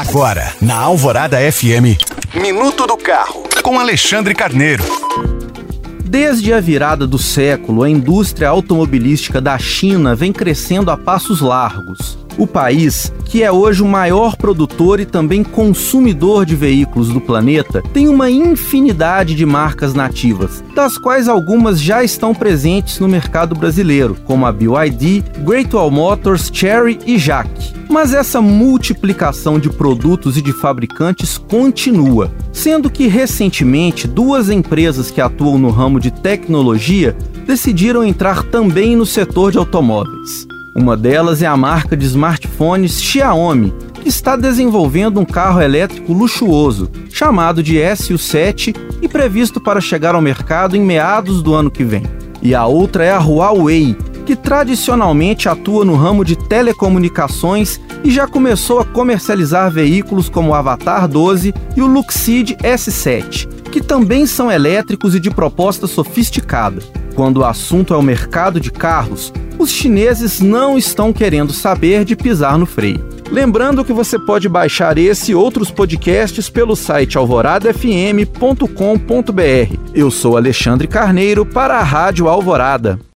Agora, na Alvorada FM, Minuto do Carro, com Alexandre Carneiro. Desde a virada do século, a indústria automobilística da China vem crescendo a passos largos. O país, que é hoje o maior produtor e também consumidor de veículos do planeta, tem uma infinidade de marcas nativas, das quais algumas já estão presentes no mercado brasileiro, como a BYD, Great Wall Motors, Cherry e Jack. Mas essa multiplicação de produtos e de fabricantes continua, sendo que recentemente duas empresas que atuam no ramo de tecnologia decidiram entrar também no setor de automóveis. Uma delas é a marca de smartphones Xiaomi, que está desenvolvendo um carro elétrico luxuoso, chamado de SU7 e previsto para chegar ao mercado em meados do ano que vem. E a outra é a Huawei, que tradicionalmente atua no ramo de telecomunicações e já começou a comercializar veículos como o Avatar 12 e o Luxid S7, que também são elétricos e de proposta sofisticada. Quando o assunto é o mercado de carros, os chineses não estão querendo saber de pisar no freio. Lembrando que você pode baixar esse e outros podcasts pelo site alvoradafm.com.br. Eu sou Alexandre Carneiro para a Rádio Alvorada.